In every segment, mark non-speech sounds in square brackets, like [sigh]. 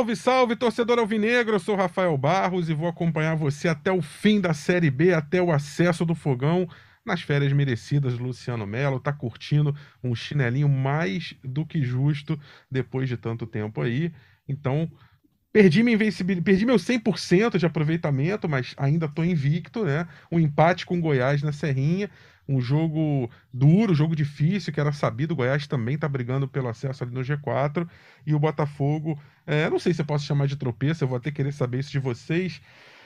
Salve, salve, torcedor alvinegro! Eu sou Rafael Barros e vou acompanhar você até o fim da Série B, até o acesso do fogão. Nas férias merecidas, Luciano Melo tá curtindo um chinelinho mais do que justo depois de tanto tempo aí. Então, perdi minha invencibilidade, perdi meu 100% de aproveitamento, mas ainda tô invicto, né? Um empate com o Goiás na Serrinha um jogo duro, jogo difícil, que era sabido. O Goiás também está brigando pelo acesso ali no G4. E o Botafogo, é, não sei se eu posso chamar de tropeço, eu vou até querer saber isso de vocês.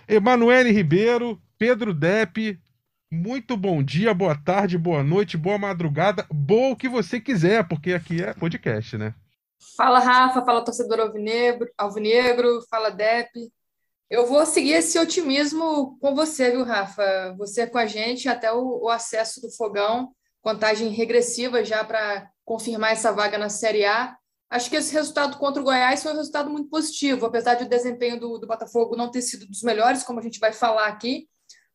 Emanuele Ribeiro, Pedro Depp, muito bom dia, boa tarde, boa noite, boa madrugada, boa o que você quiser, porque aqui é podcast, né? Fala, Rafa, fala torcedor alvinegro, alvinegro fala Depp. Eu vou seguir esse otimismo com você, viu, Rafa? Você é com a gente até o, o acesso do fogão, contagem regressiva já para confirmar essa vaga na Série A. Acho que esse resultado contra o Goiás foi um resultado muito positivo, apesar de o desempenho do, do Botafogo não ter sido dos melhores, como a gente vai falar aqui.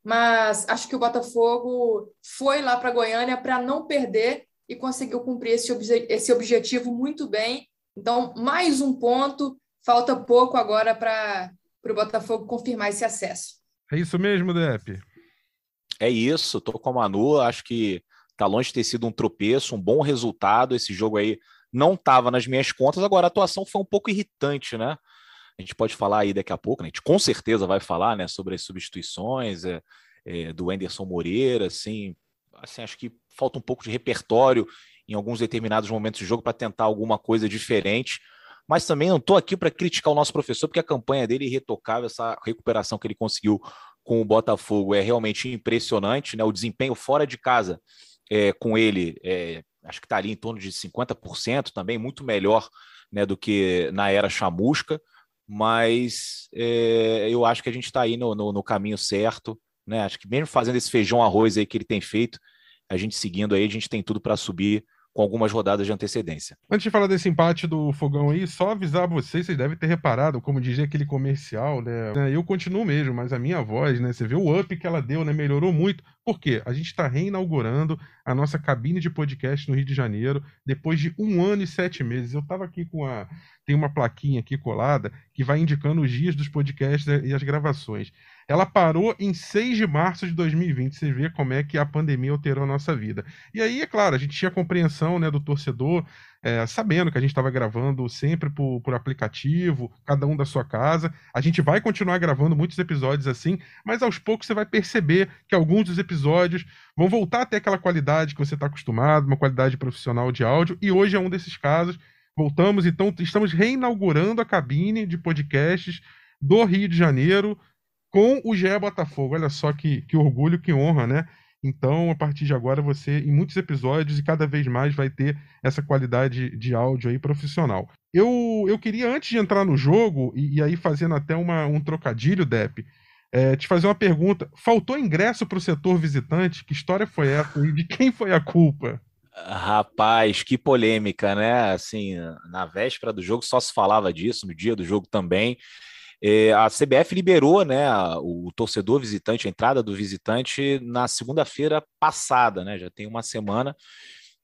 Mas acho que o Botafogo foi lá para Goiânia para não perder e conseguiu cumprir esse, obje esse objetivo muito bem. Então, mais um ponto. Falta pouco agora para para o Botafogo confirmar esse acesso. É isso mesmo, Depp? É isso, estou com a Manu, acho que está longe de ter sido um tropeço, um bom resultado. Esse jogo aí não estava nas minhas contas, agora a atuação foi um pouco irritante, né? A gente pode falar aí daqui a pouco, né? a gente com certeza vai falar né, sobre as substituições é, é, do Anderson Moreira, assim, assim, acho que falta um pouco de repertório em alguns determinados momentos de jogo para tentar alguma coisa diferente mas também não estou aqui para criticar o nosso professor, porque a campanha dele é irretocável, essa recuperação que ele conseguiu com o Botafogo é realmente impressionante, né? O desempenho fora de casa é, com ele, é, acho que está ali em torno de 50% também, muito melhor né, do que na era chamusca, mas é, eu acho que a gente está aí no, no, no, caminho certo, né? Acho que mesmo fazendo esse feijão arroz aí que ele tem feito, a gente seguindo aí, a gente tem tudo para subir com algumas rodadas de antecedência. Antes de falar desse empate do Fogão aí, só avisar vocês, vocês devem ter reparado, como dizia aquele comercial, né? Eu continuo mesmo, mas a minha voz, né? Você vê o up que ela deu, né? Melhorou muito. Por quê? A gente está reinaugurando a nossa cabine de podcast no Rio de Janeiro, depois de um ano e sete meses. Eu estava aqui com a. Tem uma plaquinha aqui colada que vai indicando os dias dos podcasts e as gravações. Ela parou em 6 de março de 2020. Você vê como é que a pandemia alterou a nossa vida. E aí, é claro, a gente tinha compreensão né, do torcedor, é, sabendo que a gente estava gravando sempre por, por aplicativo, cada um da sua casa. A gente vai continuar gravando muitos episódios assim, mas aos poucos você vai perceber que alguns dos episódios vão voltar a ter aquela qualidade que você está acostumado, uma qualidade profissional de áudio, e hoje é um desses casos. Voltamos, então, estamos reinaugurando a cabine de podcasts do Rio de Janeiro com o GE Botafogo. Olha só que, que orgulho, que honra, né? Então, a partir de agora, você, em muitos episódios e cada vez mais, vai ter essa qualidade de áudio aí profissional. Eu, eu queria, antes de entrar no jogo, e, e aí fazendo até uma, um trocadilho, Depp, é, te fazer uma pergunta. Faltou ingresso para o setor visitante? Que história foi essa e de quem foi a culpa? Rapaz, que polêmica, né? Assim, na véspera do jogo só se falava disso, no dia do jogo também. É, a CBF liberou né, o torcedor visitante, a entrada do visitante na segunda-feira passada, né? Já tem uma semana.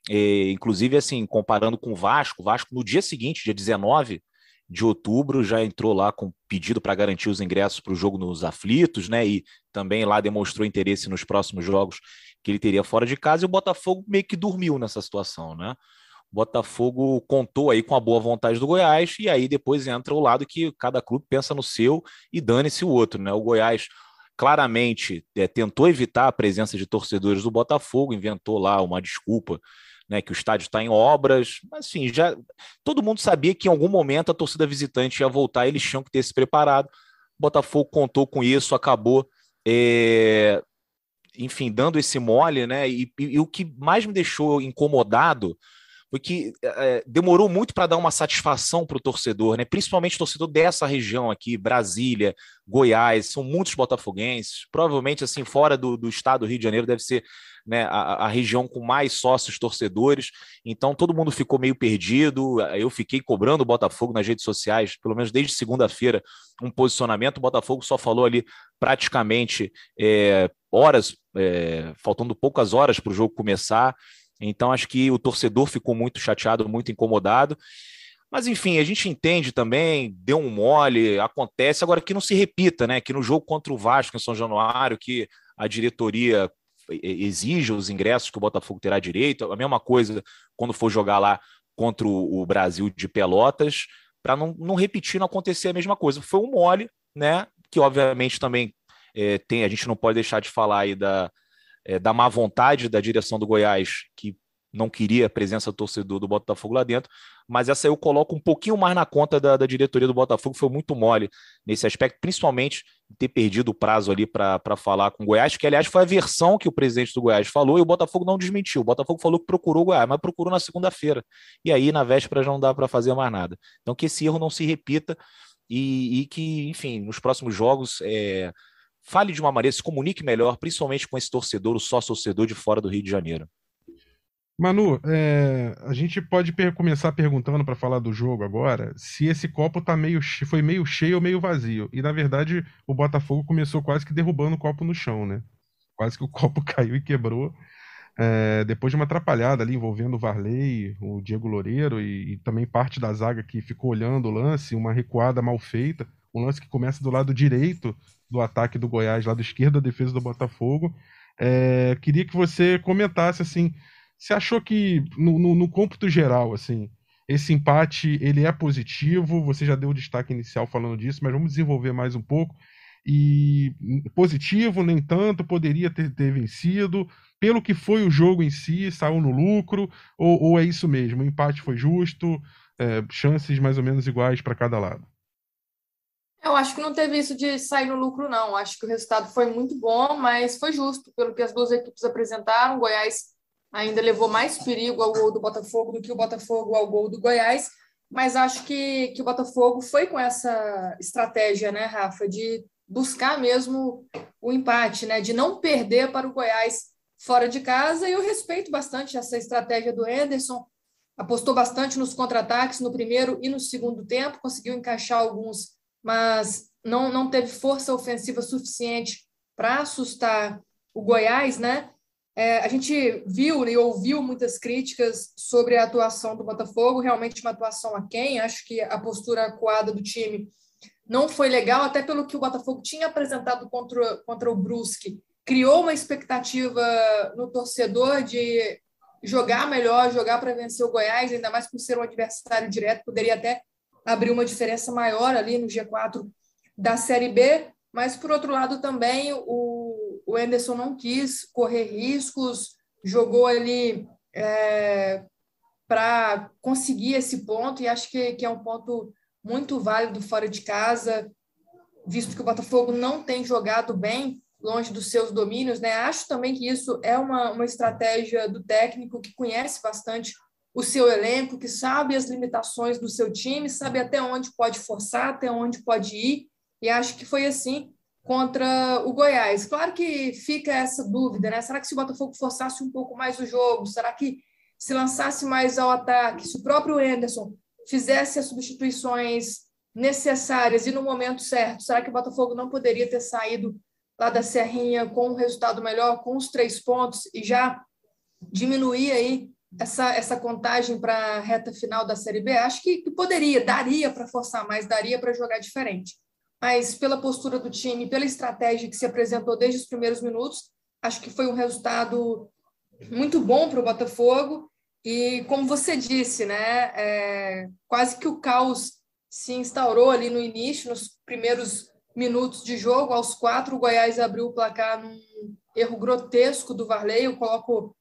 É, inclusive, assim, comparando com o Vasco, o Vasco no dia seguinte, dia 19 de outubro, já entrou lá com pedido para garantir os ingressos para o jogo nos aflitos, né? E também lá demonstrou interesse nos próximos jogos que ele teria fora de casa, e o Botafogo meio que dormiu nessa situação, né? Botafogo contou aí com a boa vontade do Goiás, e aí depois entra o lado que cada clube pensa no seu e dane-se o outro, né? O Goiás claramente é, tentou evitar a presença de torcedores do Botafogo, inventou lá uma desculpa, né, que o estádio está em obras, mas assim, já todo mundo sabia que em algum momento a torcida visitante ia voltar, eles tinham que ter se preparado. O Botafogo contou com isso, acabou é, enfim, dando esse mole, né? E, e, e, o que mais me deixou incomodado foi que é, demorou muito para dar uma satisfação para o torcedor, né? principalmente o torcedor dessa região aqui, Brasília, Goiás, são muitos botafoguenses, provavelmente assim, fora do, do estado do Rio de Janeiro deve ser né, a, a, região com mais sócios torcedores, então todo mundo ficou meio perdido, eu fiquei cobrando o Botafogo nas redes sociais, pelo menos desde segunda-feira, um posicionamento, o Botafogo só falou ali praticamente é, horas, é, faltando poucas horas para o jogo começar, então, acho que o torcedor ficou muito chateado, muito incomodado. Mas enfim, a gente entende também, deu um mole, acontece. Agora que não se repita, né? Que no jogo contra o Vasco em São Januário, que a diretoria exige os ingressos que o Botafogo terá direito. A mesma coisa quando for jogar lá contra o Brasil de Pelotas, para não, não repetir, não acontecer a mesma coisa. Foi um mole, né? Que obviamente também é, tem, a gente não pode deixar de falar aí da, é, da má vontade da direção do Goiás, que não queria a presença do torcedor do Botafogo lá dentro, mas essa eu coloco um pouquinho mais na conta da, da diretoria do Botafogo, foi muito mole nesse aspecto, principalmente ter perdido o prazo ali para falar com o Goiás, que aliás foi a versão que o presidente do Goiás falou e o Botafogo não desmentiu. O Botafogo falou que procurou o Goiás, mas procurou na segunda-feira. E aí na véspera já não dá para fazer mais nada. Então que esse erro não se repita e, e que, enfim, nos próximos jogos é, fale de uma maneira, se comunique melhor, principalmente com esse torcedor, o sócio-torcedor de fora do Rio de Janeiro. Manu, é, a gente pode começar perguntando para falar do jogo agora se esse copo tá meio foi meio cheio ou meio vazio. E na verdade o Botafogo começou quase que derrubando o copo no chão, né? Quase que o [laughs] copo caiu e quebrou. É, depois de uma atrapalhada ali envolvendo o Varley, o Diego Loureiro e, e, também parte da zaga que ficou olhando o lance, uma recuada mal feita, um lance que começa do lado direito do ataque do Goiás, lado esquerdo da defesa do Botafogo. É, queria que você comentasse assim você achou que, no, no, no cômputo geral, assim, esse empate ele é positivo? Você já deu o destaque inicial falando disso, mas vamos desenvolver mais um pouco. E positivo, nem tanto, poderia ter, ter vencido. Pelo que foi o jogo em si, saiu no lucro? Ou, ou é isso mesmo? O empate foi justo? É, chances mais ou menos iguais para cada lado? Eu acho que não teve isso de sair no lucro, não. Acho que o resultado foi muito bom, mas foi justo pelo que as duas equipes apresentaram. Goiás ainda levou mais perigo ao gol do Botafogo do que o Botafogo ao gol do Goiás, mas acho que, que o Botafogo foi com essa estratégia, né, Rafa, de buscar mesmo o empate, né, de não perder para o Goiás fora de casa, e eu respeito bastante essa estratégia do Anderson, apostou bastante nos contra-ataques no primeiro e no segundo tempo, conseguiu encaixar alguns, mas não, não teve força ofensiva suficiente para assustar o Goiás, né? É, a gente viu e ouviu muitas críticas sobre a atuação do Botafogo, realmente uma atuação aquém. Acho que a postura acuada do time não foi legal, até pelo que o Botafogo tinha apresentado contra, contra o Brusque. Criou uma expectativa no torcedor de jogar melhor, jogar para vencer o Goiás, ainda mais por ser um adversário direto, poderia até abrir uma diferença maior ali no G4 da Série B. Mas, por outro lado, também o, o Anderson não quis correr riscos, jogou ali é, para conseguir esse ponto, e acho que, que é um ponto muito válido fora de casa, visto que o Botafogo não tem jogado bem longe dos seus domínios, né? Acho também que isso é uma, uma estratégia do técnico que conhece bastante o seu elenco, que sabe as limitações do seu time, sabe até onde pode forçar, até onde pode ir, e acho que foi assim contra o Goiás. Claro que fica essa dúvida, né? Será que se o Botafogo forçasse um pouco mais o jogo, será que se lançasse mais ao ataque, se o próprio Anderson fizesse as substituições necessárias e no momento certo, será que o Botafogo não poderia ter saído lá da Serrinha com um resultado melhor, com os três pontos e já diminuir aí essa, essa contagem para a reta final da Série B? Acho que, que poderia, daria para forçar mais, daria para jogar diferente mas pela postura do time, pela estratégia que se apresentou desde os primeiros minutos, acho que foi um resultado muito bom para o Botafogo. E como você disse, né, é, quase que o caos se instaurou ali no início, nos primeiros minutos de jogo. Aos quatro, o Goiás abriu o placar num erro grotesco do Varley. Eu coloco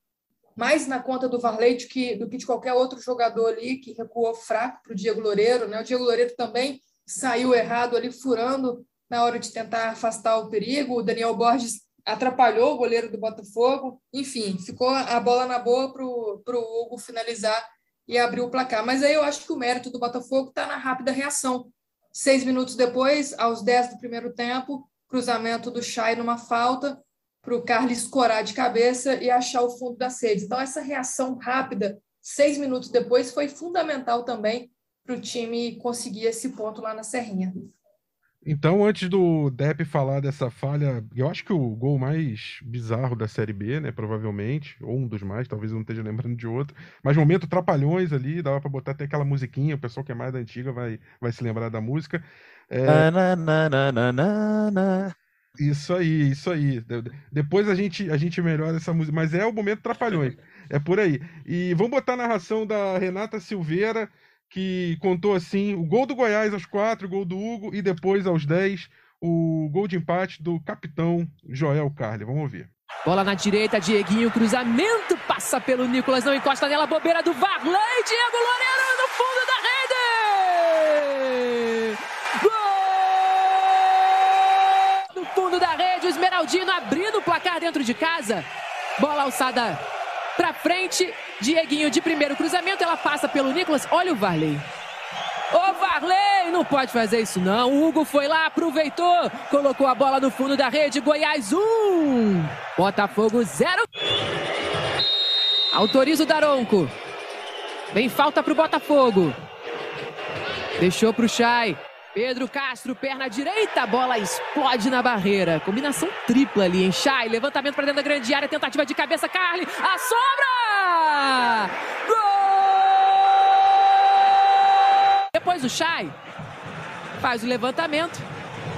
mais na conta do Varley do que, do que de qualquer outro jogador ali que recuou fraco para o Diego Loureiro. Né? O Diego Loureiro também saiu errado ali, furando na hora de tentar afastar o perigo. O Daniel Borges atrapalhou o goleiro do Botafogo. Enfim, ficou a bola na boa para o Hugo finalizar e abrir o placar. Mas aí eu acho que o mérito do Botafogo está na rápida reação. Seis minutos depois, aos dez do primeiro tempo, cruzamento do Chay numa falta para o Carlos escorar de cabeça e achar o fundo da sede. Então, essa reação rápida, seis minutos depois, foi fundamental também para o time conseguir esse ponto lá na Serrinha. Então, antes do Depp falar dessa falha, eu acho que o gol mais bizarro da Série B, né? Provavelmente, ou um dos mais, talvez eu não esteja lembrando de outro. Mas momento trapalhões ali, dava pra botar até aquela musiquinha, o pessoal que é mais da antiga vai, vai se lembrar da música. É... Na, na, na, isso aí, isso aí. Depois a gente, a gente melhora essa música, mas é o momento trapalhões. É por aí. E vamos botar a narração da Renata Silveira que contou assim: o gol do Goiás aos 4, o gol do Hugo, e depois aos 10, o gol de empate do capitão Joel Carli. Vamos ver. Bola na direita, Dieguinho, cruzamento, passa pelo Nicolas, não encosta nela, bobeira do Varley, Diego Loureiro no fundo da rede! Gol! No fundo da rede, o Esmeraldino abrindo o placar dentro de casa. Bola alçada para frente, Dieguinho de primeiro cruzamento, ela passa pelo Nicolas. Olha o Varley. Ô Varley, não pode fazer isso não. O Hugo foi lá, aproveitou, colocou a bola no fundo da rede. Goiás 1, um. Botafogo 0. Autoriza o Daronco. Vem falta pro Botafogo. Deixou pro Chay. Pedro Castro, perna direita, a bola explode na barreira. Combinação tripla ali, hein? Chay, levantamento para dentro da grande área, tentativa de cabeça, Carly, a sobra! Gol! Depois o Chay faz o levantamento,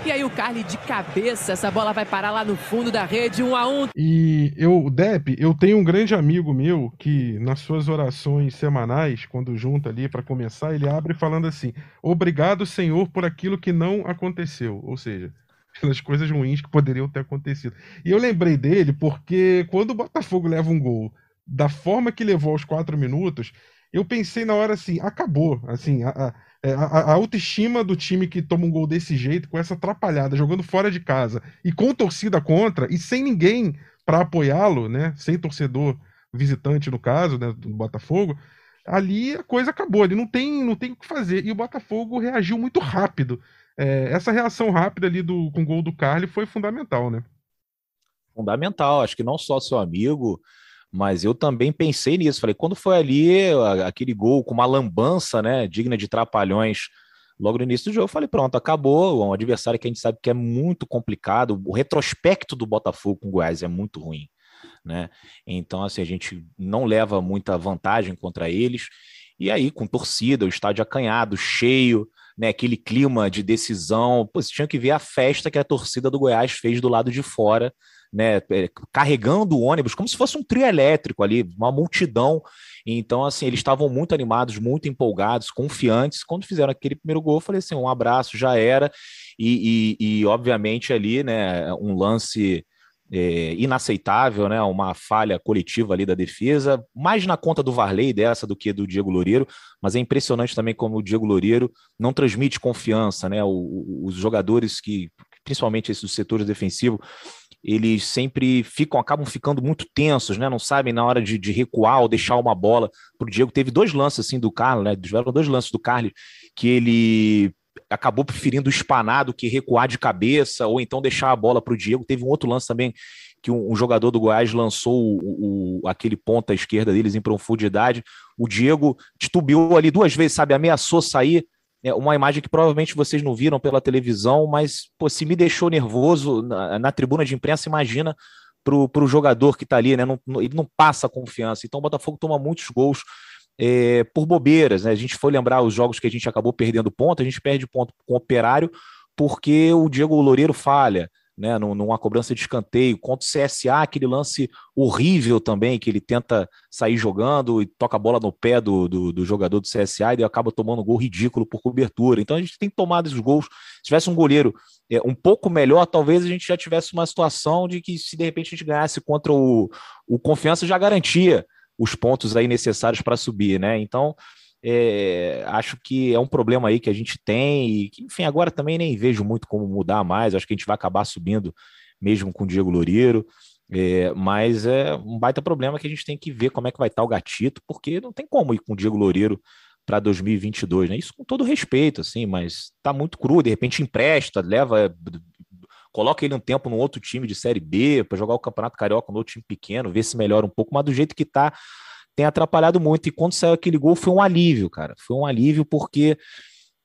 e aí o Carly de cabeça, essa bola vai parar lá no fundo da rede, um a um. E eu, Depp, eu tenho um grande amigo meu que nas suas orações semanais, quando junta ali para começar, ele abre falando assim: "Obrigado, Senhor, por aquilo que não aconteceu", ou seja, [laughs] pelas coisas ruins que poderiam ter acontecido. E eu lembrei dele porque quando o Botafogo leva um gol da forma que levou aos quatro minutos, eu pensei na hora assim, acabou, assim, a, a a, a, autoestima do time que toma um gol desse jeito, com essa atrapalhada, jogando fora de casa e com torcida contra e sem ninguém para apoiá-lo, né? Sem torcedor visitante no caso, né, do Botafogo, ali a coisa acabou, ele não tem, não tem o que fazer. E o Botafogo reagiu muito rápido. É, essa reação rápida ali do, com o gol do Carly foi fundamental, né? Fundamental, acho que não só seu amigo, mas eu também pensei nisso. Falei, quando foi ali aquele gol com uma lambança, né, digna de trapalhões, logo no início do jogo, eu falei, pronto, acabou. Um adversário que a gente sabe que é muito complicado. O retrospecto do Botafogo com o Goiás é muito ruim, né? Então, assim, a gente não leva muita vantagem contra eles. E aí, com torcida, o estádio acanhado, cheio, né, aquele clima de decisão. Pô, você tinha que ver a festa que a torcida do Goiás fez do lado de fora né, é, carregando o ônibus como se fosse um trio elétrico ali, uma multidão. Então, assim, eles estavam muito animados, muito empolgados, confiantes. Quando fizeram aquele primeiro gol, eu falei assim: um abraço, já era. E, e, e obviamente, ali, né, um lance. É, inaceitável, né? Uma falha coletiva ali da defesa, mais na conta do Varley dessa do que do Diego Loureiro, mas é impressionante também como o Diego Loureiro não transmite confiança, né? O, os jogadores que, principalmente esses do setor defensivo, eles sempre ficam, acabam ficando muito tensos, né? Não sabem na hora de, de recuar ou deixar uma bola para o Diego. Teve dois lances assim do Carlos, né? Tiveram dois lances do Carlos que ele acabou preferindo espanar do que recuar de cabeça ou então deixar a bola para o Diego. Teve um outro lance também que um, um jogador do Goiás lançou o, o, aquele ponta à esquerda deles em profundidade. O Diego titubeou ali duas vezes, sabe? Ameaçou sair é uma imagem que provavelmente vocês não viram pela televisão, mas pô, se me deixou nervoso na, na tribuna de imprensa, imagina para o jogador que está ali, né? Não, não, ele não passa confiança. Então o Botafogo toma muitos gols é, por bobeiras. Né? A gente foi lembrar os jogos que a gente acabou perdendo ponto, a gente perde ponto com o operário porque o Diego Loureiro falha né, numa cobrança de escanteio, contra o CSA, aquele lance horrível também, que ele tenta sair jogando e toca a bola no pé do, do, do jogador do CSA e acaba tomando um gol ridículo por cobertura. Então a gente tem tomado esses gols. Se tivesse um goleiro é, um pouco melhor, talvez a gente já tivesse uma situação de que se de repente a gente ganhasse contra o, o Confiança, já garantia os pontos aí necessários para subir, né? Então é, acho que é um problema aí que a gente tem, e que, enfim, agora também nem vejo muito como mudar mais. Acho que a gente vai acabar subindo mesmo com o Diego Loureiro. É, mas é um baita problema que a gente tem que ver como é que vai estar o gatito, porque não tem como ir com o Diego Loureiro para 2022, né? Isso com todo respeito, assim, mas tá muito cru, de repente empresta, leva, coloca ele um tempo num outro time de Série B para jogar o Campeonato Carioca no outro time pequeno, ver se melhora um pouco, mas do jeito que tá, tem atrapalhado muito. E quando saiu aquele gol foi um alívio, cara. Foi um alívio porque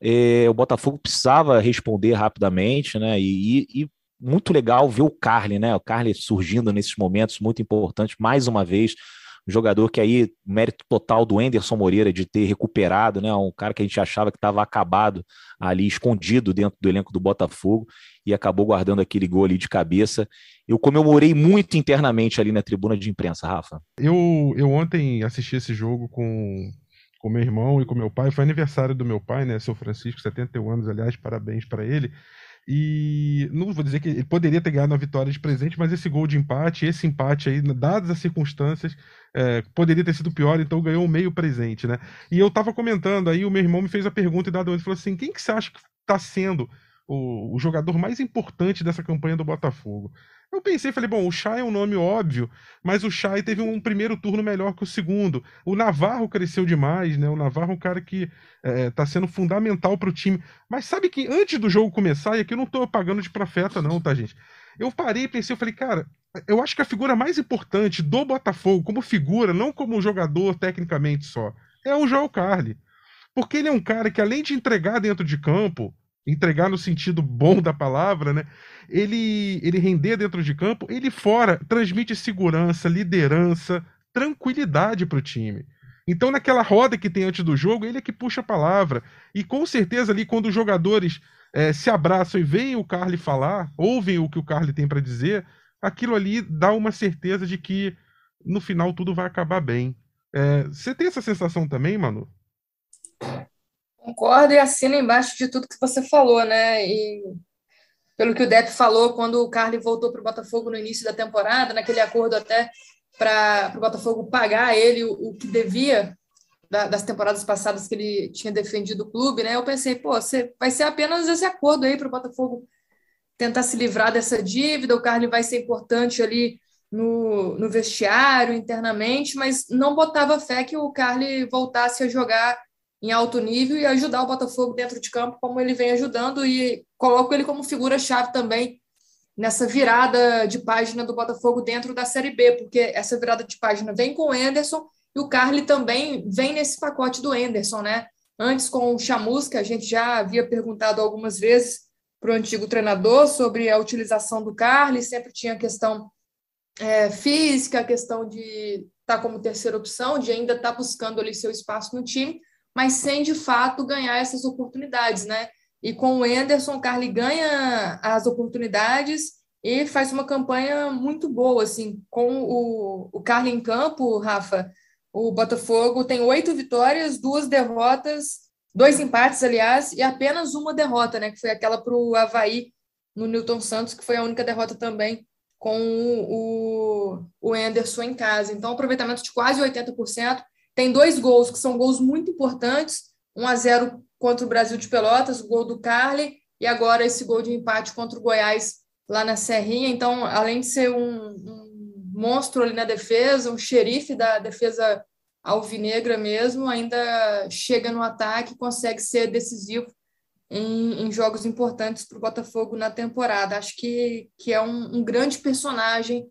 É, o Botafogo precisava responder rapidamente, né? E, e, muito legal ver o Carly, né? O Carly surgindo nesses momentos muito importantes, mais uma vez. Jogador que aí, mérito total do Enderson Moreira de ter recuperado, né? Um cara que a gente achava que estava acabado ali, escondido dentro do elenco do Botafogo e acabou guardando aquele gol ali de cabeça. Eu comemorei muito internamente ali na tribuna de imprensa, Rafa. Eu, eu ontem assisti esse jogo com, com meu irmão e com meu pai. Foi aniversário do meu pai, né? Seu Francisco, 71 anos, aliás, parabéns para ele. E não vou dizer que ele poderia ter ganhado a vitória de presente, mas esse gol de empate, esse empate aí, dadas as circunstâncias, é, poderia ter sido pior, então ganhou um meio presente, né? E eu tava comentando, aí o meu irmão me fez a pergunta e dado ele falou assim: quem que você acha que tá sendo o, o jogador mais importante dessa campanha do Botafogo? Eu pensei, falei, bom, o Chay é um nome óbvio, mas o Chay teve um primeiro turno melhor que o segundo. O Navarro cresceu demais, né? O Navarro é um cara que é, sendo fundamental para o time. Mas sabe que antes do jogo começar, e aqui eu não estou pagando de profeta, não, tá, gente? Eu parei pensei, eu falei, cara, eu acho que a figura mais importante do Botafogo, como figura, não como jogador tecnicamente só, é o João Carli. Porque ele é um cara que, além de entregar dentro de campo, entregar no sentido bom da palavra, né? Ele, ele render dentro de campo, ele fora transmite segurança, liderança, tranquilidade para o time. Então, naquela roda que tem antes do jogo, ele é que puxa a palavra. E com certeza, ali, quando os jogadores é, se abraçam e veem o Carly falar, ouvem o que o Carly tem para dizer, aquilo ali dá uma certeza de que no final tudo vai acabar bem. É, você tem essa sensação também, Manu? Concordo e assino embaixo de tudo que você falou, né? E pelo que o Depp falou, quando o Carly voltou para o Botafogo no início da temporada, naquele acordo até para o Botafogo pagar ele o, o que devia da, das temporadas passadas que ele tinha defendido o clube, né? Eu pensei, pô, você, vai ser apenas esse acordo aí para o Botafogo tentar se livrar dessa dívida, o Carly vai ser importante ali no, no vestiário, internamente, mas não botava fé que o Carly voltasse a jogar em alto nível e ajudar o Botafogo dentro de campo, como ele vem ajudando, e coloco ele como figura-chave também nessa virada de página do Botafogo dentro da Série B, porque essa virada de página vem com o Enderson e o Carly também vem nesse pacote do Enderson, né? Antes com o Chamusca, a gente já havia perguntado algumas vezes para o antigo treinador sobre a utilização do Carly, sempre tinha questão é, física, questão de estar tá como terceira opção, de ainda estar tá buscando ali seu espaço no time, mas sem de fato ganhar essas oportunidades, né? E com o Enderson, o Carly ganha as oportunidades e faz uma campanha muito boa, assim, com o, o Carly em campo, Rafa, o Botafogo tem oito vitórias, duas derrotas, dois empates, aliás, e apenas uma derrota, né? Que foi aquela para o Havaí no Newton Santos, que foi a única derrota também com o, o Anderson em casa. Então, aproveitamento de quase 80%. Tem dois gols que são gols muito importantes: 1 a 0 contra o Brasil de Pelotas, o gol do Carly, e agora esse gol de empate contra o Goiás lá na Serrinha. Então, além de ser um, um monstro ali na defesa, um xerife da defesa alvinegra mesmo, ainda chega no ataque e consegue ser decisivo em, em jogos importantes para o Botafogo na temporada. Acho que, que é um, um grande personagem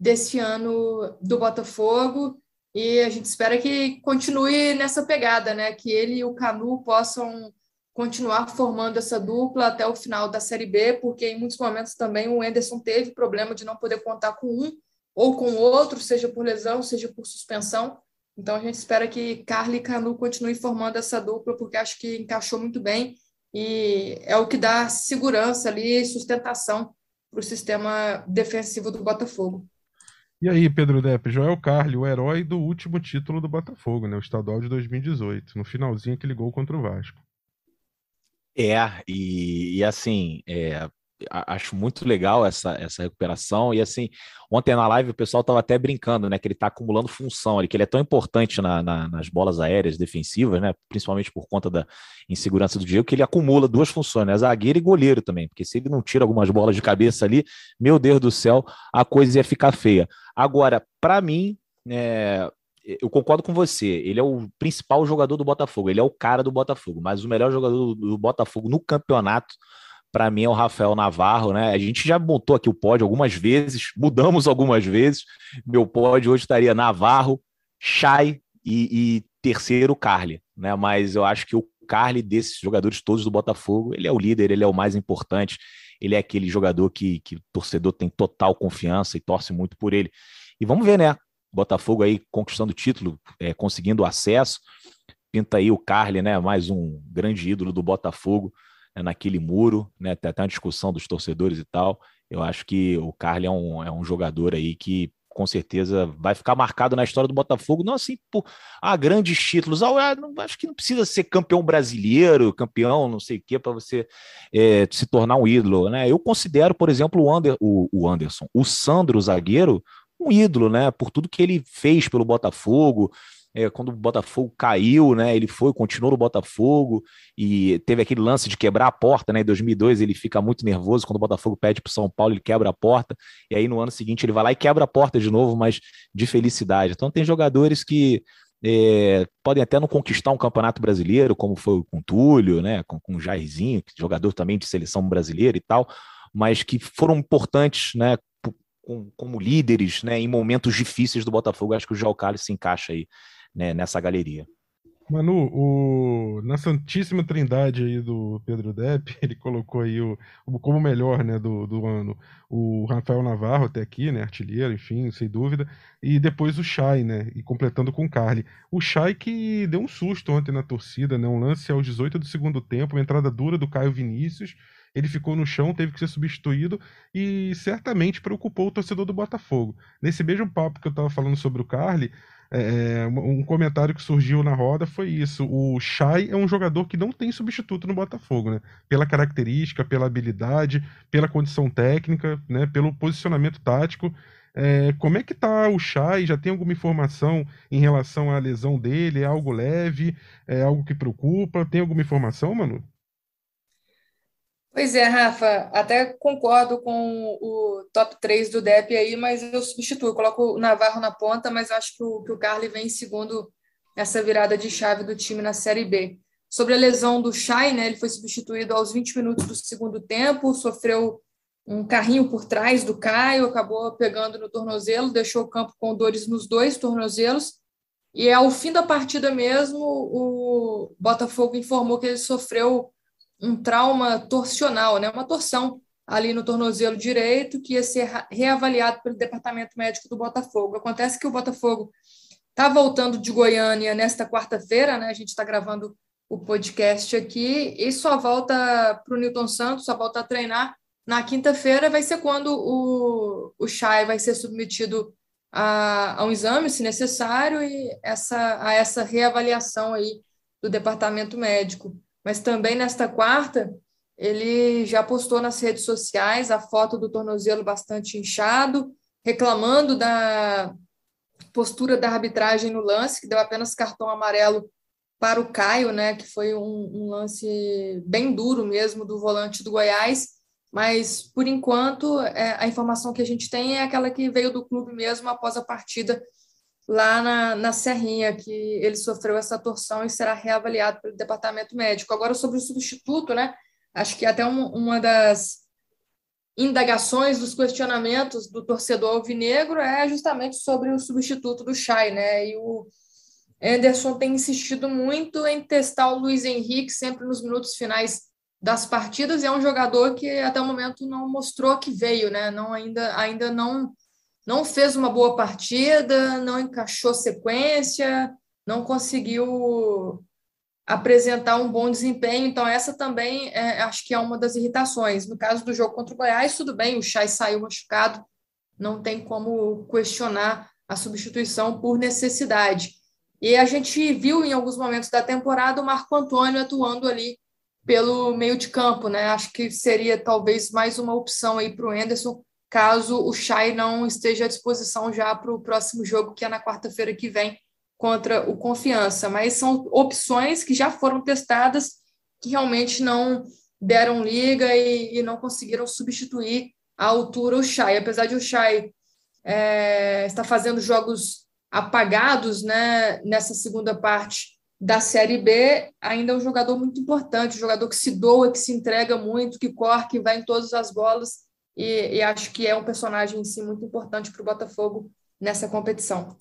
desse ano do Botafogo e a gente espera que continue nessa pegada, né? Que ele e o Canu possam continuar formando essa dupla até o final da Série B, porque em muitos momentos também o Enderson teve problema de não poder contar com um ou com outro, seja por lesão, seja por suspensão. Então a gente espera que Carly e Canu continuem formando essa dupla, porque acho que encaixou muito bem e é o que dá segurança ali, sustentação para o sistema defensivo do Botafogo. E aí, Pedro Depp, Joel Carli, o herói do último título do Botafogo, né? O estadual de 2018, no finalzinho aquele gol contra o Vasco. É, e, e assim, é, acho muito legal essa, essa recuperação. E assim, ontem na live o pessoal estava até brincando, né? Que ele está acumulando função ali, que ele é tão importante na, na, nas bolas aéreas defensivas, né? Principalmente por conta da insegurança do Diego, que ele acumula duas funções, né? Zagueiro e goleiro também, porque se ele não tira algumas bolas de cabeça ali, meu Deus do céu, a coisa ia ficar feia. Agora, para mim, é, eu concordo com você. Ele é o principal jogador do Botafogo, ele é o cara do Botafogo, mas o melhor jogador do Botafogo no campeonato para mim é o Rafael Navarro, né? A gente já montou aqui o pódio algumas vezes, mudamos algumas vezes. Meu pódio hoje estaria Navarro, Chay e, e terceiro Carly, né? Mas eu acho que o Carly, desses jogadores todos do Botafogo, ele é o líder, ele é o mais importante, ele é aquele jogador que, que o torcedor tem total confiança e torce muito por ele. E vamos ver, né? Botafogo aí conquistando o título, é, conseguindo acesso. Pinta aí o Carly, né? Mais um grande ídolo do Botafogo né, naquele muro, né? Tem até uma discussão dos torcedores e tal. Eu acho que o Carly é um, é um jogador aí que com certeza vai ficar marcado na história do Botafogo, não assim por ah, grandes títulos. Ah, não, acho que não precisa ser campeão brasileiro, campeão, não sei o que, para você é, se tornar um ídolo. Né? Eu considero, por exemplo, o, Ander, o, o Anderson, o Sandro, o zagueiro, um ídolo, né? Por tudo que ele fez pelo Botafogo, é, quando o Botafogo caiu, né, ele foi, continuou no Botafogo e teve aquele lance de quebrar a porta, né, em 2002 ele fica muito nervoso quando o Botafogo pede para o São Paulo, ele quebra a porta e aí no ano seguinte ele vai lá e quebra a porta de novo, mas de felicidade. Então tem jogadores que é, podem até não conquistar um campeonato brasileiro, como foi com o Túlio, né, com, com o Jairzinho, jogador também de seleção brasileira e tal, mas que foram importantes, né, como líderes, né, em momentos difíceis do Botafogo. Acho que o João Carlos se encaixa aí né, nessa galeria. Manu, o, na Santíssima Trindade aí do Pedro Depp, [laughs] ele colocou aí o, como melhor né, do, do ano o Rafael Navarro até aqui, né, artilheiro, enfim, sem dúvida, e depois o Chay, né, e completando com o Carly. O Chay que deu um susto ontem na torcida, né, um lance aos 18 do segundo tempo, uma entrada dura do Caio Vinícius, ele ficou no chão, teve que ser substituído e certamente preocupou o torcedor do Botafogo. Nesse mesmo papo que eu estava falando sobre o Carly, é, é um comentário que surgiu na roda foi isso. O Chay é um jogador que não tem substituto no Botafogo, né? Pela característica, pela habilidade, pela condição técnica, né? Pelo posicionamento tático. É, como é que tá o Chay? Já tem alguma informação em relação à lesão dele? É algo leve? É algo que preocupa? Tem alguma informação, Manu? Pois é, Rafa, até concordo com o top 3 do DEP aí, mas eu substituo, eu coloco o Navarro na ponta, mas acho que o, que o Carly vem em segundo nessa virada de chave do time na Série B. Sobre a lesão do Chay, né, ele foi substituído aos 20 minutos do segundo tempo, sofreu um carrinho por trás do Caio, acabou pegando no tornozelo, deixou o campo com dores nos dois tornozelos, e ao fim da partida mesmo, o Botafogo informou que ele sofreu um trauma torsional, né, uma torção ali no tornozelo direito que ia ser reavaliado pelo departamento médico do Botafogo. Acontece que o Botafogo está voltando de Goiânia nesta quarta-feira, né? A gente está gravando o podcast aqui e só volta para o Newton Santos, só volta a treinar na quinta-feira. Vai ser quando o, o Chay vai ser submetido a, a um exame, se necessário, e essa, a essa reavaliação aí do departamento médico. Mas também nesta quarta, ele já postou nas redes sociais a foto do tornozelo bastante inchado, reclamando da postura da arbitragem no lance, que deu apenas cartão amarelo para o Caio, né, que foi um, um lance bem duro mesmo do volante do Goiás. Mas, por enquanto, é, a informação que a gente tem é aquela que veio do clube mesmo após a partida lá na, na Serrinha, que ele sofreu essa torção e será reavaliado pelo departamento médico. Agora, sobre o substituto, né? Acho que até uma, uma das indagações, dos questionamentos do torcedor alvinegro é justamente sobre o substituto do Chay, né? E o Anderson tem insistido muito em testar o Luiz Henrique sempre nos minutos finais das partidas e é um jogador que até o momento não mostrou que veio, né? Não ainda ainda não não fez uma boa partida, não encaixou sequência, não conseguiu apresentar um bom desempenho. Então, essa também é, acho que é uma das irritações. No caso do jogo contra o Goiás, tudo bem, o Chay saiu machucado, não tem como questionar a substituição por necessidade. E a gente viu em alguns momentos da temporada o Marco Antônio atuando ali pelo meio de campo, né? Acho que seria talvez mais uma opção aí para o Anderson caso o Chay não esteja à disposição já para o próximo jogo, que é na quarta-feira que vem, contra o Confiança. Mas são opções que já foram testadas, que realmente não deram liga e, e não conseguiram substituir à altura o Chay. Apesar de o Chay é, estar fazendo jogos apagados né, nessa segunda parte da Série B, ainda é um jogador muito importante, um jogador que se doa, que se entrega muito, que corre, que vai em todas as bolas e, e acho que é um personagem em si muito importante para o Botafogo nessa competição.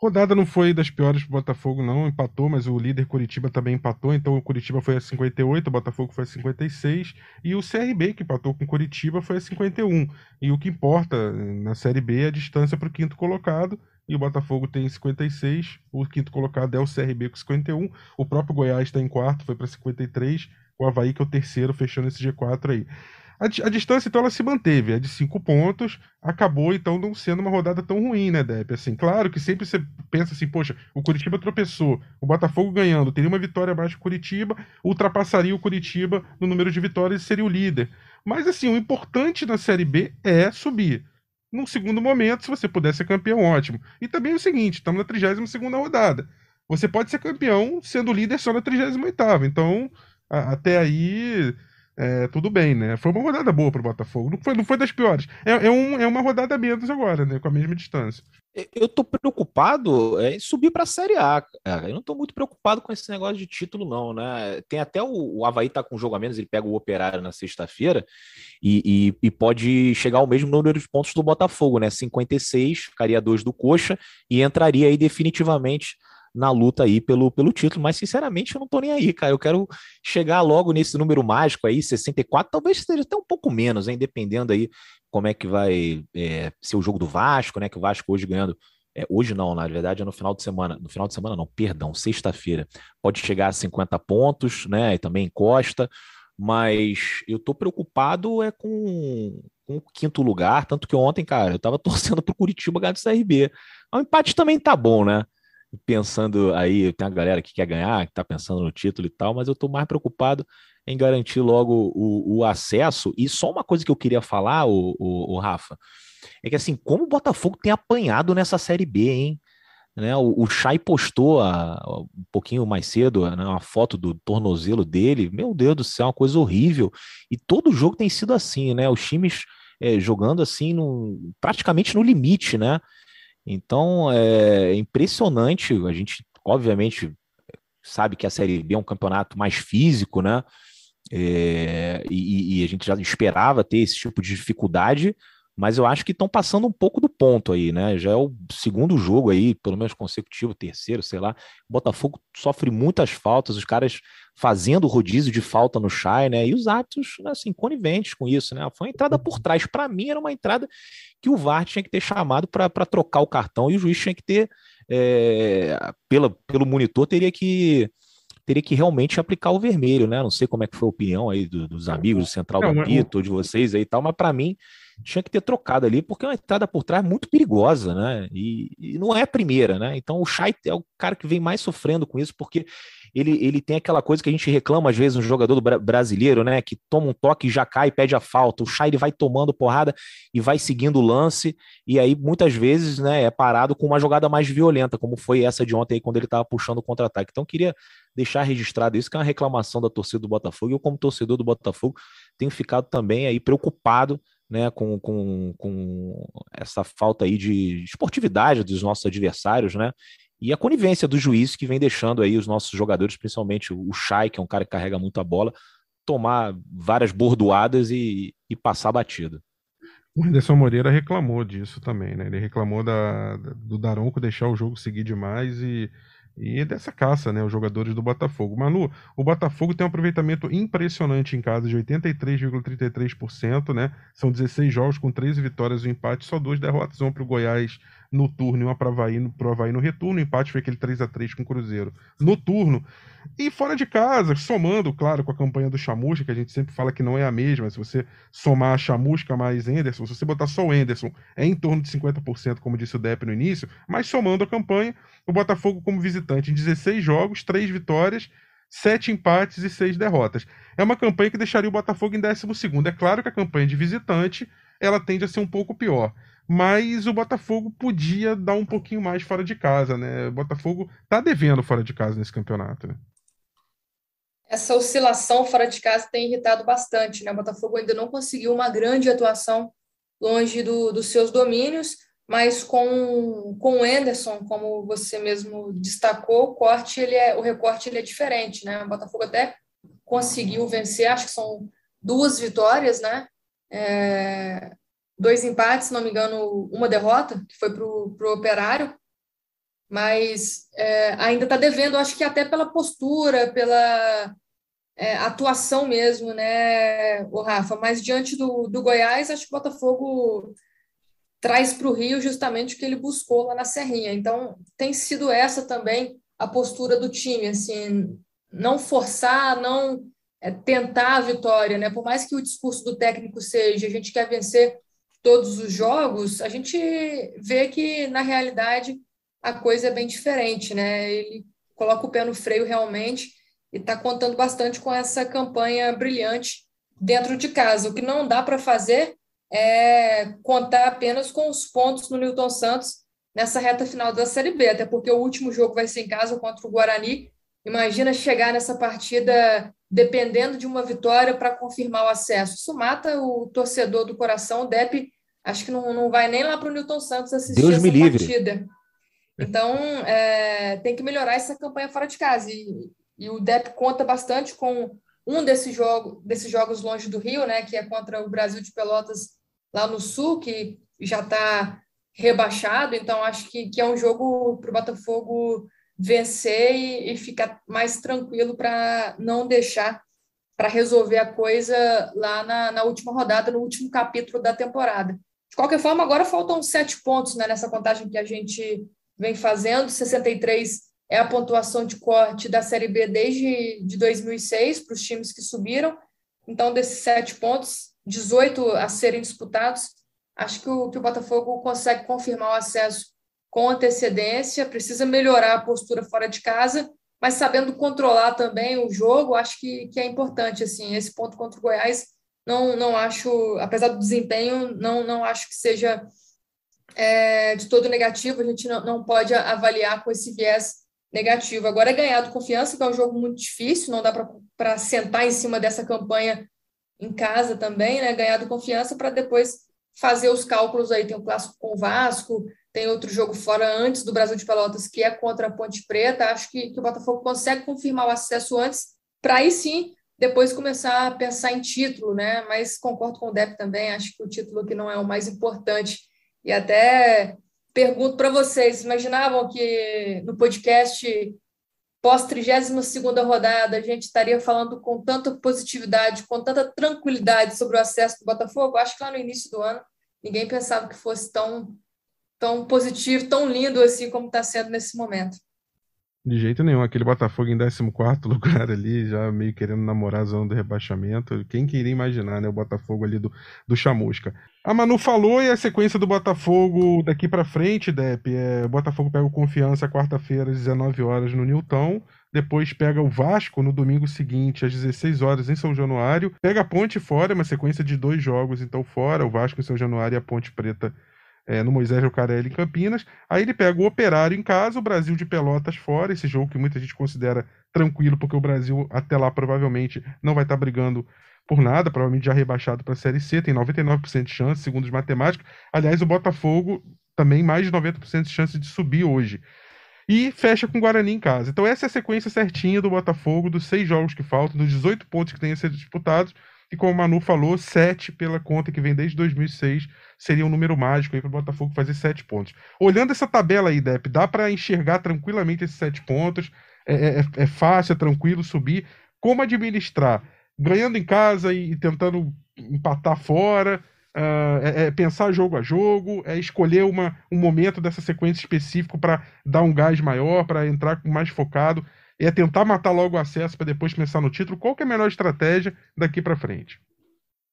Rodada não foi das piores pro Botafogo, não. Empatou, mas o líder Curitiba também empatou. Então o Curitiba foi a 58, o Botafogo foi a 56. E o CRB, que empatou com o Curitiba, foi a 51. E o que importa na Série B é a distância para o quinto colocado. E o Botafogo tem 56. O quinto colocado é o CRB com 51. O próprio Goiás está em quarto, foi para 53. O Havaí, que é o terceiro, fechando esse G4 aí. A, a, distância, então, ela se manteve, é de cinco pontos, acabou, então, não sendo uma rodada tão ruim, né, Depp? Assim, claro que sempre você pensa assim, poxa, o Curitiba tropeçou, o Botafogo ganhando, teria uma vitória abaixo do Curitiba, ultrapassaria o Curitiba no número de vitórias e seria o líder. Mas, assim, o importante na Série B é subir. Num segundo momento, se você puder ser campeão, ótimo. E também é o seguinte, estamos na 32 segunda rodada. Você pode ser campeão sendo líder só na 38 Então, a, até aí é, tudo bem, né? Foi uma rodada boa pro Botafogo. Não foi, não foi das piores. É, é, um, é uma rodada menos agora, né? Com a mesma distância. Eu tô preocupado em subir para a Série A. Cara. Eu não tô muito preocupado com esse negócio de título, não, né? Tem até o, o Havaí tá com jogo a menos, ele pega o Operário na sexta-feira e, e, e, pode chegar ao mesmo número de pontos do Botafogo, né? 56, ficaria dois do Coxa e entraria aí definitivamente na luta aí pelo, pelo título, mas sinceramente eu não tô nem aí, cara. Eu quero chegar logo nesse número mágico aí, 64, talvez seja até um pouco menos, hein, dependendo aí como é que vai é, ser o jogo do Vasco, né? Que o Vasco hoje ganhando. É, hoje não, na verdade é no final de semana. No final de semana, não, perdão, sexta-feira. Pode chegar a 50 pontos, né? E também encosta. Mas eu tô preocupado é com, com o quinto lugar. Tanto que ontem, cara, eu tava [laughs] torcendo pro Curitiba ganhar do CRB. O empate também tá bom, né? Pensando aí, tem a galera que quer ganhar, que está pensando no título e tal, mas eu estou mais preocupado em garantir logo o, o, acesso. E só uma coisa que eu queria falar, o, o, o, Rafa, é que assim, como o Botafogo tem apanhado nessa Série B, hein? Né, o, o Chay postou a, um pouquinho mais cedo né, uma foto do tornozelo dele. Meu Deus do céu, uma coisa horrível. E todo jogo tem sido assim, né? Os times é, jogando assim, no, praticamente no limite, né? Então é impressionante. A gente, obviamente, sabe que a Série B é um campeonato mais físico, né? É, e, e, a gente já esperava ter esse tipo de dificuldade, mas eu acho que estão passando um pouco do ponto aí, né? Já é o segundo jogo aí, pelo menos consecutivo, terceiro, sei lá. O Botafogo sofre muitas faltas, os caras fazendo rodízio de falta no Chay, né? E os atos, assim, coniventes com isso, né? Foi uma entrada por trás. Para mim, era uma entrada que o VAR tinha que ter chamado para trocar o cartão e o juiz tinha que ter, é, pela, pelo monitor, teria que teria que realmente aplicar o vermelho, né? Não sei como é que foi a opinião aí do, dos amigos do Central do Apito, de vocês aí e tal, mas para mim tinha que ter trocado ali, porque é uma entrada por trás muito perigosa, né? E, e, não é a primeira, né? Então o Chay é o cara que vem mais sofrendo com isso, porque ele, ele tem aquela coisa que a gente reclama às vezes no jogador brasileiro, né? Que toma um toque e já cai e pede a falta. O Chay vai tomando porrada e vai seguindo o lance, e aí muitas vezes né, é parado com uma jogada mais violenta, como foi essa de ontem aí, quando ele estava puxando o contra-ataque. Então queria deixar registrado isso, que é uma reclamação da torcida do Botafogo, eu, como torcedor do Botafogo, tenho ficado também aí preocupado né, com, com, com essa falta aí de esportividade dos nossos adversários, né? E a conivência do juiz que vem deixando aí os nossos jogadores, principalmente o Chay, que é um cara que carrega muito a bola, tomar várias bordoadas e, e passar batido. O Anderson Moreira reclamou disso também, né? Ele reclamou da, do Daronco deixar o jogo seguir demais e e dessa caça, né, os jogadores do Botafogo. Manu, o Botafogo tem um aproveitamento impressionante em casa de 83,33%, né? São 16 jogos com 13 vitórias e um empate, só duas derrotas, uma para o Goiás no turno e uma para Havaí, Havaí no retorno. O empate foi aquele 3 a 3 com o Cruzeiro no turno. E fora de casa, somando, claro, com a campanha do Chamusca, que a gente sempre fala que não é a mesma, se você somar a Chamusca mais Enderson, se você botar só o Enderson, é em torno de 50%, como disse o Depp no início, mas somando a campanha, o Botafogo como visitante em 16 jogos, 3 vitórias, 7 empates e 6 derrotas. É uma campanha que deixaria o Botafogo em 12 É claro que a campanha de visitante, ela tende a ser um pouco pior mas o Botafogo podia dar um pouquinho mais fora de casa, né? O Botafogo tá devendo fora de casa nesse campeonato, né? Essa oscilação fora de casa tem irritado bastante, né? O Botafogo ainda não conseguiu uma grande atuação longe do, dos seus domínios, mas com, com o Anderson, como você mesmo destacou, o corte ele é, o recorte ele é diferente, né? O Botafogo até conseguiu vencer, acho que são duas vitórias, né? É, dois empates, se não me engano, uma derrota, que foi para o Operário. mas é, ainda está devendo, acho que até pela postura, pela é, atuação mesmo, né, o Rafa? Mas diante do, do Goiás, acho que o Botafogo traz para o Rio justamente o que ele buscou lá na Serrinha. Então, tem sido essa também a postura do time, assim, não forçar, não é, tentar a vitória, né? Por mais que o discurso do técnico seja a gente quer vencer todos os jogos, a gente vê que na realidade a coisa é bem diferente, né? Ele coloca o pé no freio realmente e está contando bastante com essa campanha brilhante dentro de casa. O que não dá para fazer é contar apenas com os pontos no Newton Santos nessa reta final da Série B, até porque o último jogo vai ser em casa contra o Guarani. Imagina chegar nessa partida dependendo de uma vitória para confirmar o acesso. Isso mata o torcedor do coração. O Depp acho que não, não vai nem lá para o Newton Santos assistir Deus essa me livre. partida. Então, é, tem que melhorar essa campanha fora de casa. E, e o Depp conta bastante com um desses, jogo, desses jogos longe do Rio, né, que é contra o Brasil de Pelotas lá no Sul, que já está rebaixado. Então, acho que, que é um jogo para o Botafogo vencer e, e ficar mais tranquilo para não deixar para resolver a coisa lá na, na, última rodada, no último capítulo da temporada. De qualquer forma, agora faltam sete pontos né, nessa contagem que a gente vem fazendo, 63 é a pontuação de corte da Série B desde de 2006 para os times que subiram. Então, desses sete pontos, 18 a serem disputados, acho que o, que o Botafogo consegue confirmar o acesso com antecedência, precisa melhorar a postura fora de casa, mas sabendo controlar também o jogo, acho que, que é importante. assim Esse ponto contra o Goiás, não, não acho, apesar do desempenho, não, não acho que seja é, de todo negativo, a gente não, não pode avaliar com esse viés negativo. Agora é ganhar confiança, que é um jogo muito difícil, não dá para sentar em cima dessa campanha em casa também, né? Ganhar confiança para depois fazer os cálculos aí. Tem o clássico com o Vasco, tem outro jogo fora antes do Brasil de Pelotas, que é contra a Ponte Preta. Acho que, que o Botafogo consegue confirmar o acesso antes, para aí sim depois começar a pensar em título, né? Mas concordo com o Depp também, acho que o título que não é o mais importante. E até pergunto para vocês, imaginavam que no podcast pós 32 rodada a gente estaria falando com tanta positividade, com tanta tranquilidade sobre o acesso do Botafogo? Acho que lá no início do ano ninguém pensava que fosse tão tão positivo, tão lindo assim como está sendo nesse momento. De jeito nenhum, aquele Botafogo em 14 [laughs] lugar ali, já meio querendo namorar a zona do rebaixamento. Quem queria imaginar, né? O Botafogo ali do, do Chamusca. A Manu falou e a sequência do Botafogo daqui para frente, Dep, é, o Botafogo pega o Confiança quarta-feira às 19 horas no Nilton, depois pega o Vasco no domingo seguinte às 16 horas em São Januário, pega a Ponte fora, uma sequência de dois jogos então fora, o Vasco em São Januário e a Ponte Preta é, no Moisés Lucarelli em Campinas. Aí ele pega o Operário em casa, o Brasil de Pelotas fora, esse jogo que muita gente considera tranquilo, porque o Brasil até lá provavelmente não vai estar tá brigando por nada, provavelmente já rebaixado para a Série C, tem 99% de chance, segundo os matemáticos. Aliás, o Botafogo também mais de 90% de chance de subir hoje. E fecha com o Guarani em casa. Então essa é a sequência certinha do Botafogo, dos seis jogos que faltam, dos 18 pontos que têm a ser disputados, e como o Manu falou, sete pela conta que vem desde 2006 seria um número mágico aí para o Botafogo fazer sete pontos. Olhando essa tabela aí, Dep, dá para enxergar tranquilamente esses sete pontos. É, é, é, fácil, é tranquilo subir. Como administrar? Ganhando em casa e, tentando empatar fora. Uh, é, é, pensar jogo a jogo, é escolher uma, um momento dessa sequência específico para dar um gás maior, para entrar mais focado, é tentar matar logo o acesso para depois pensar no título. Qual que é a melhor estratégia daqui para frente?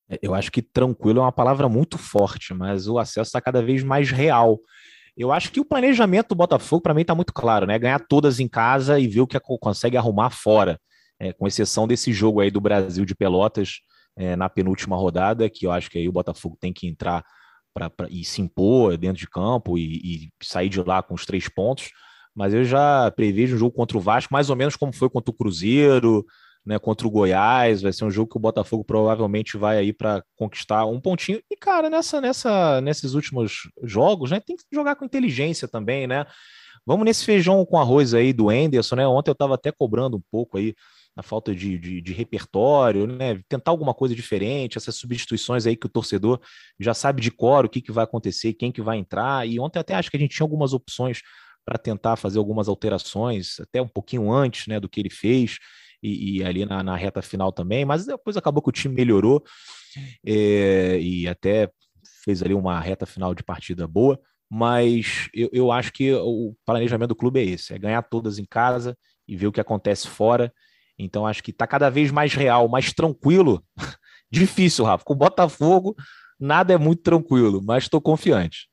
É, eu acho que tranquilo é uma palavra muito forte, mas o acesso está cada vez mais real. Eu acho que o planejamento do Botafogo, para mim, está muito claro, né? Ganhar todas em casa e ver o que consegue arrumar fora, é, com exceção desse jogo aí do Brasil de Pelotas é, na penúltima rodada, que eu acho que aí o Botafogo tem que entrar pra, pra e se impor dentro de campo e, e sair de lá com os três pontos. Mas eu já prevejo um jogo contra o Vasco, mais ou menos como foi contra o Cruzeiro, né, contra o Goiás, vai ser um jogo que o Botafogo provavelmente vai aí para conquistar um pontinho. E cara, nessa nessa nesses últimos jogos, né, tem que jogar com inteligência também, né? Vamos nesse feijão com arroz aí do Enderson, né? Ontem eu estava até cobrando um pouco aí na falta de, de, de, repertório, né? Tentar alguma coisa diferente, essas substituições aí que o torcedor já sabe de cor o que, que vai acontecer, quem que vai entrar. E ontem até acho que a gente tinha algumas opções para tentar fazer algumas alterações, até um pouquinho antes né, do que ele fez, e, e ali na, na, reta final também, mas depois acabou que o time melhorou é, e até fez ali uma reta final de partida boa, mas eu, eu acho que o planejamento do clube é esse, é ganhar todas em casa e ver o que acontece fora, então acho que está cada vez mais real, mais tranquilo, [laughs] difícil, Rafa, com o Botafogo nada é muito tranquilo, mas estou confiante.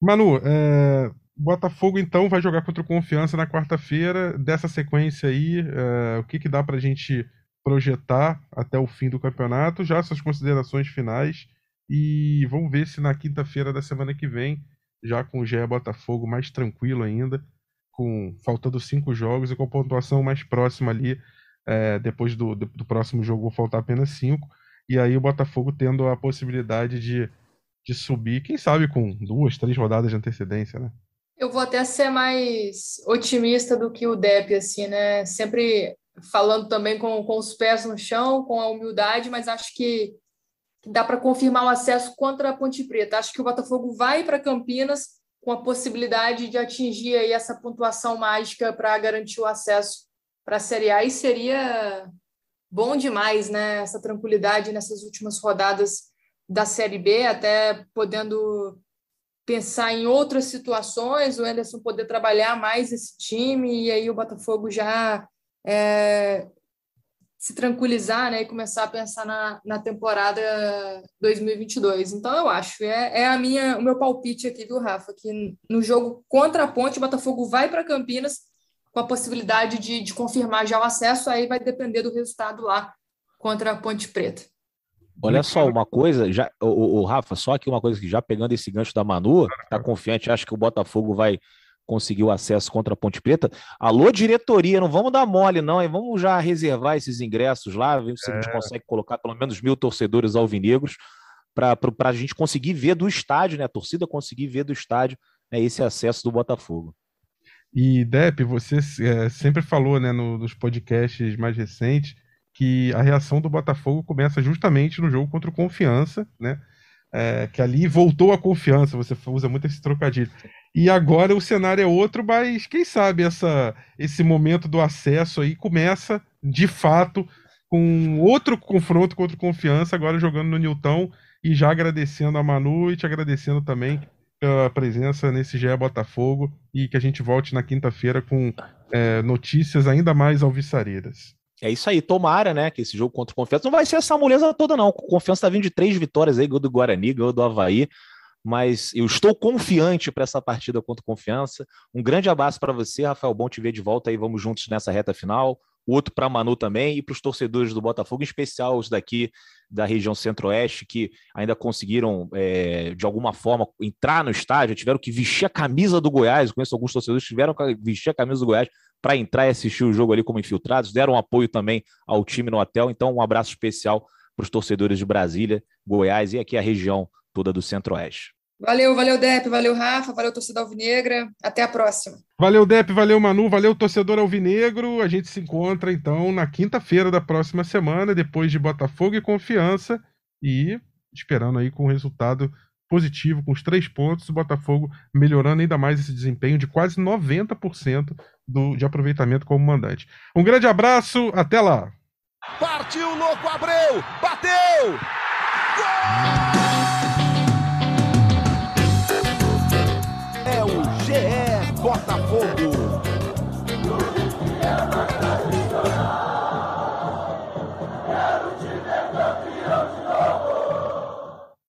Manu, é, Botafogo então vai jogar contra o Confiança na quarta-feira. Dessa sequência aí, é, o que, que dá para a gente projetar até o fim do campeonato? Já suas considerações finais e vamos ver se na quinta-feira da semana que vem, já com o GE Botafogo mais tranquilo ainda, com faltando cinco jogos e com a pontuação mais próxima ali. É, depois do, do, próximo jogo, vão faltar apenas cinco. E aí o Botafogo tendo a possibilidade de de subir, quem sabe com duas, três rodadas de antecedência, né? Eu vou até ser mais otimista do que o Depp, assim, né? Sempre falando também com, com os pés no chão, com a humildade, mas acho que, que dá para confirmar o acesso contra a Ponte Preta. Acho que o Botafogo vai para Campinas com a possibilidade de atingir aí essa pontuação mágica para garantir o acesso para a Série A e seria bom demais, né? Essa tranquilidade nessas últimas rodadas da Série B, até podendo pensar em outras situações, o Anderson poder trabalhar mais esse time e aí o Botafogo já é, se tranquilizar né, e começar a pensar na, na temporada 2022. Então, eu acho, é, é a minha, o meu palpite aqui, viu, Rafa? Que no jogo contra a Ponte, o Botafogo vai para Campinas com a possibilidade de, de confirmar já o acesso, aí vai depender do resultado lá contra a Ponte Preta. Olha só, uma coisa, já, o, o, Rafa, só aqui uma coisa que já pegando esse gancho da Manu, tá confiante, acha que o Botafogo vai conseguir o acesso contra a Ponte Preta. Alô, diretoria, não vamos dar mole, não, e vamos já reservar esses ingressos lá, ver se a gente é. consegue colocar pelo menos mil torcedores alvinegros para a gente conseguir ver do estádio, né? A torcida conseguir ver do estádio né, esse acesso do Botafogo. E, Depp, você é, sempre falou né, no, nos podcasts mais recentes que a reação do Botafogo começa justamente no jogo contra o Confiança, né? É, que ali voltou a confiança, você usa muito esse trocadilho. E agora o cenário é outro, mas quem sabe essa, esse momento do acesso aí começa de fato com outro confronto contra Confiança, agora jogando no Newton e já agradecendo a Manu e te agradecendo também pela presença nesse GE Botafogo e que a gente volte na quinta-feira com é, notícias ainda mais alvissareiras. É isso aí, tomara, né? Que esse jogo contra o Confiança não vai ser essa moleza toda, não. O Confiança tá vindo de três vitórias aí, gol do Guarani, gol do Havaí. Mas eu estou confiante para essa partida contra o Confiança. Um grande abraço para você, Rafael. Bom te ver de volta aí. Vamos juntos nessa reta final. Outro para Manu também e para os torcedores do Botafogo, em especial os daqui da região centro-oeste, que ainda conseguiram, é, de alguma forma, entrar no estádio, tiveram que vestir a camisa do Goiás. Eu conheço alguns torcedores que tiveram que vestir a camisa do Goiás para entrar e assistir o jogo ali como infiltrados, deram apoio também ao time no hotel. Então, um abraço especial para os torcedores de Brasília, Goiás e aqui a região toda do Centro-Oeste. Valeu, valeu, Dep, valeu, Rafa, valeu, torcedor Alvinegra. Até a próxima. Valeu, Dep, valeu, Manu, valeu, torcedor Alvinegro. A gente se encontra, então, na quinta-feira da próxima semana, depois de Botafogo e Confiança. E esperando aí com o resultado positivo, com os três pontos, o Botafogo melhorando ainda mais esse desempenho de quase 90% do, de aproveitamento como mandante. Um grande abraço, até lá! Partiu, louco, Abreu! Bateu! Gol!